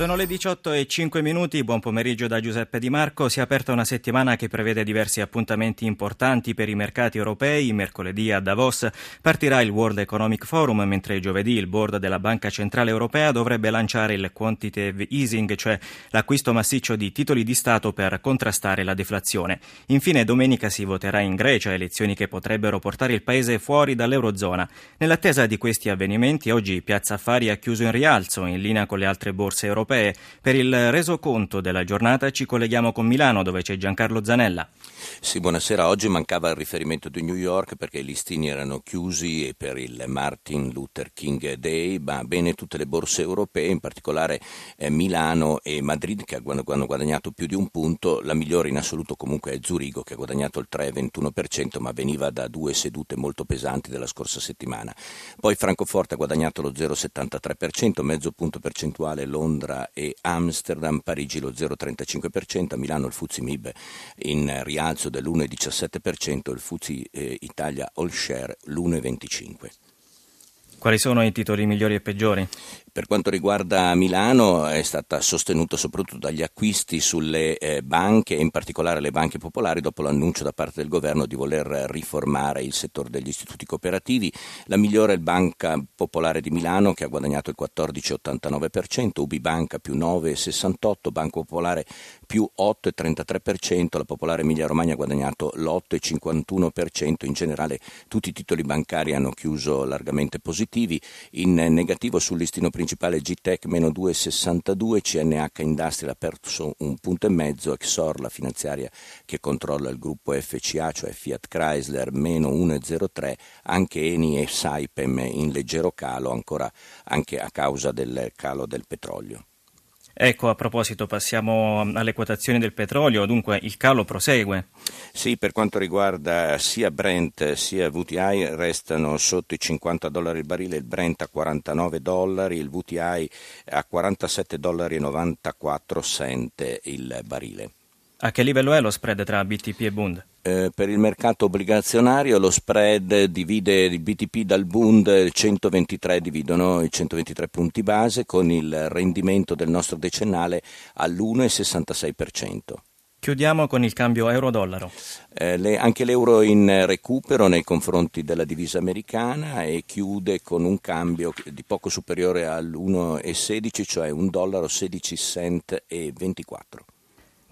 Sono le 18 e 5 minuti, buon pomeriggio da Giuseppe Di Marco. Si è aperta una settimana che prevede diversi appuntamenti importanti per i mercati europei. Mercoledì a Davos partirà il World Economic Forum, mentre giovedì il board della Banca Centrale Europea dovrebbe lanciare il quantitative easing, cioè l'acquisto massiccio di titoli di Stato per contrastare la deflazione. Infine domenica si voterà in Grecia, elezioni che potrebbero portare il paese fuori dall'Eurozona. Nell'attesa di questi avvenimenti, oggi Piazza Affari ha chiuso in rialzo, in linea con le altre borse europee europee. Per il resoconto della giornata ci colleghiamo con Milano dove c'è Giancarlo Zanella. Sì, buonasera. Oggi mancava il riferimento di New York perché i listini erano chiusi per il Martin Luther King Day, ma bene tutte le borse europee, in particolare eh, Milano e Madrid che hanno guadagnato più di un punto. La migliore in assoluto comunque è Zurigo che ha guadagnato il 3,21%, ma veniva da due sedute molto pesanti della scorsa settimana. Poi Francoforte ha guadagnato lo 0,73%, mezzo punto percentuale Londra e Amsterdam, Parigi lo 0,35%, a Milano il Fuzzi Mib in rialzo dell'1,17%, il Fuzzi eh, Italia All Share l'1,25%. Quali sono i titoli migliori e peggiori? Per quanto riguarda Milano è stata sostenuta soprattutto dagli acquisti sulle eh, banche in particolare le banche popolari dopo l'annuncio da parte del governo di voler riformare il settore degli istituti cooperativi. La migliore è il Banca Popolare di Milano che ha guadagnato il 14,89%, Ubi Banca più 9,68%, Banco Popolare più 8,33%, la Popolare Emilia Romagna ha guadagnato l'8,51%, in generale tutti i titoli bancari hanno chiuso largamente positivi, in negativo sul listino principale GTEC meno 2,62, CNH Industrial ha perso un punto e mezzo, Exor la finanziaria che controlla il gruppo FCA, cioè Fiat Chrysler, meno 1,03, anche Eni e Saipem in leggero calo, ancora anche a causa del calo del petrolio. Ecco, a proposito, passiamo alle quotazioni del petrolio, dunque il calo prosegue. Sì, per quanto riguarda sia Brent sia VTI restano sotto i 50 dollari il barile, il Brent a 49 dollari, il VTI a 47 dollari e 94 cent il barile. A che livello è lo spread tra BTP e Bund? Eh, per il mercato obbligazionario lo spread divide il BTP dal Bund, 123 dividono i 123 punti base con il rendimento del nostro decennale all'1,66%. Chiudiamo con il cambio euro-dollaro. Eh, le, anche l'euro in recupero nei confronti della divisa americana e chiude con un cambio di poco superiore all'1,16, cioè un dollaro 16 cent e 24.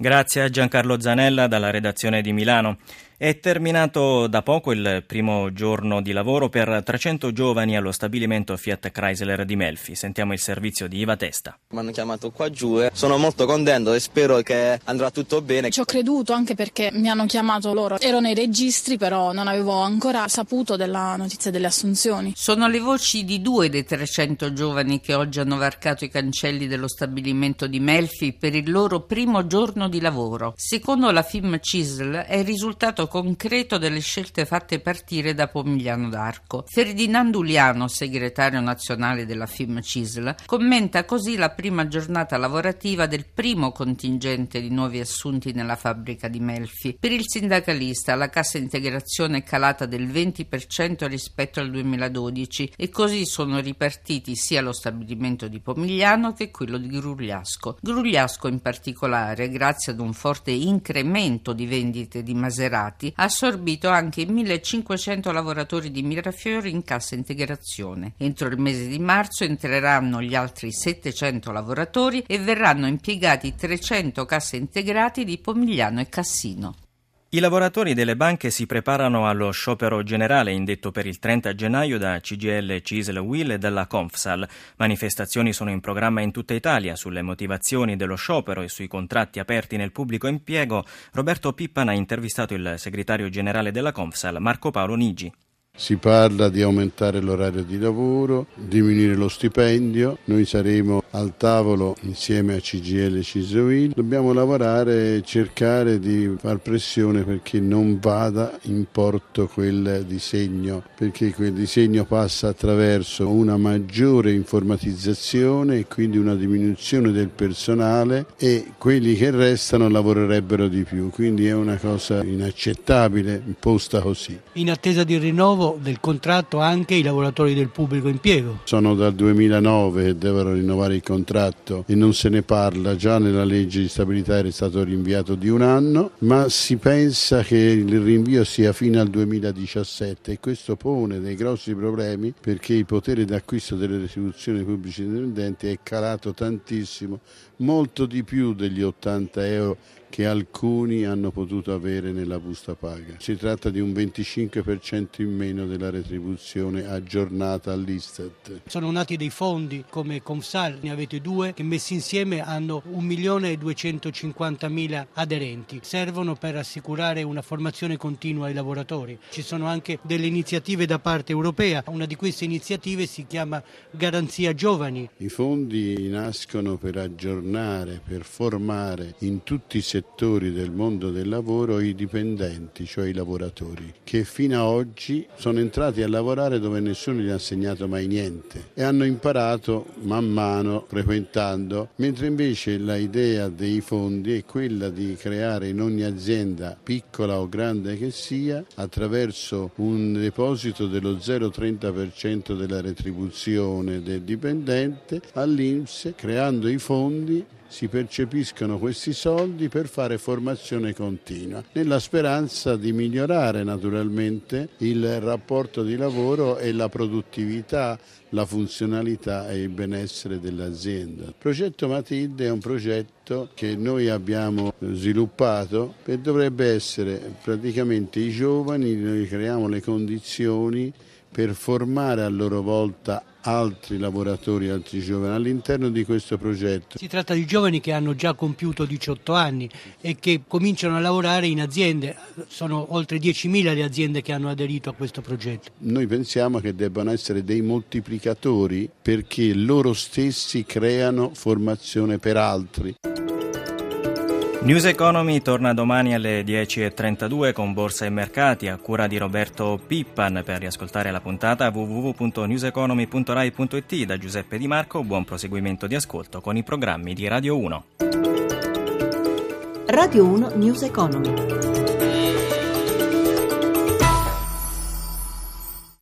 Grazie a Giancarlo Zanella dalla redazione di Milano. È terminato da poco il primo giorno di lavoro per 300 giovani allo stabilimento Fiat Chrysler di Melfi. Sentiamo il servizio di Iva Testa. Mi hanno chiamato qua giù e sono molto contento e spero che andrà tutto bene. Ci ho creduto anche perché mi hanno chiamato loro. Ero nei registri però non avevo ancora saputo della notizia delle assunzioni. Sono le voci di due dei 300 giovani che oggi hanno varcato i cancelli dello stabilimento di Melfi per il loro primo giorno di lavoro. Secondo la FIM CISL è il risultato concreto delle scelte fatte partire da Pomigliano d'Arco. Ferdinando Uliano, segretario nazionale della FIM CISL, commenta così la prima giornata lavorativa del primo contingente di nuovi assunti nella fabbrica di Melfi. Per il sindacalista la cassa integrazione è calata del 20% rispetto al 2012 e così sono ripartiti sia lo stabilimento di Pomigliano che quello di Grugliasco. Grugliasco in particolare, grazie ad un forte incremento di vendite di Maserati, Infatti ha assorbito anche 1500 lavoratori di Mirafiori in cassa integrazione. Entro il mese di marzo entreranno gli altri 700 lavoratori e verranno impiegati 300 casse integrati di Pomigliano e Cassino. I lavoratori delle banche si preparano allo sciopero generale indetto per il 30 gennaio da CGL, CISL, WIL e dalla Confsal. Manifestazioni sono in programma in tutta Italia sulle motivazioni dello sciopero e sui contratti aperti nel pubblico impiego. Roberto Pippan ha intervistato il segretario generale della Confsal, Marco Paolo Nigi. Si parla di aumentare l'orario di lavoro, diminuire lo stipendio, noi saremo al tavolo insieme a CGL e CISOIL, dobbiamo lavorare e cercare di far pressione perché non vada in porto quel disegno, perché quel disegno passa attraverso una maggiore informatizzazione e quindi una diminuzione del personale e quelli che restano lavorerebbero di più, quindi è una cosa inaccettabile imposta così. In attesa di rinnovo del contratto anche i lavoratori del pubblico impiego. Sono dal 2009 che devono rinnovare il contratto e non se ne parla, già nella legge di stabilità era stato rinviato di un anno, ma si pensa che il rinvio sia fino al 2017 e questo pone dei grossi problemi perché il potere d'acquisto delle retribuzioni pubblici indipendenti è calato tantissimo, molto di più degli 80 euro che alcuni hanno potuto avere nella busta paga. Si tratta di un 25% in meno della retribuzione aggiornata all'Istat. Sono nati dei fondi come Confsal, ne avete due, che messi insieme hanno 1.250.000 aderenti. Servono per assicurare una formazione continua ai lavoratori. Ci sono anche delle iniziative da parte europea, una di queste iniziative si chiama Garanzia Giovani. I fondi nascono per aggiornare, per formare in tutti i settori del mondo del lavoro i dipendenti, cioè i lavoratori, che fino ad oggi sono entrati a lavorare dove nessuno gli ha insegnato mai niente e hanno imparato man mano frequentando, mentre invece l'idea dei fondi è quella di creare in ogni azienda, piccola o grande che sia, attraverso un deposito dello 0,30% della retribuzione del dipendente all'Inps, creando i fondi si percepiscono questi soldi per fare formazione continua, nella speranza di migliorare naturalmente il rapporto di lavoro e la produttività, la funzionalità e il benessere dell'azienda. Il progetto Matilde è un progetto che noi abbiamo sviluppato e dovrebbe essere praticamente i giovani, noi creiamo le condizioni per formare a loro volta altri lavoratori, altri giovani all'interno di questo progetto. Si tratta di giovani che hanno già compiuto 18 anni e che cominciano a lavorare in aziende, sono oltre 10.000 le aziende che hanno aderito a questo progetto. Noi pensiamo che debbano essere dei moltiplicatori perché loro stessi creano formazione per altri. News Economy torna domani alle 10.32 con Borsa e Mercati a cura di Roberto Pippan. Per riascoltare la puntata www.newseconomy.rai.it da Giuseppe Di Marco. Buon proseguimento di ascolto con i programmi di Radio 1. Radio 1 News Economy.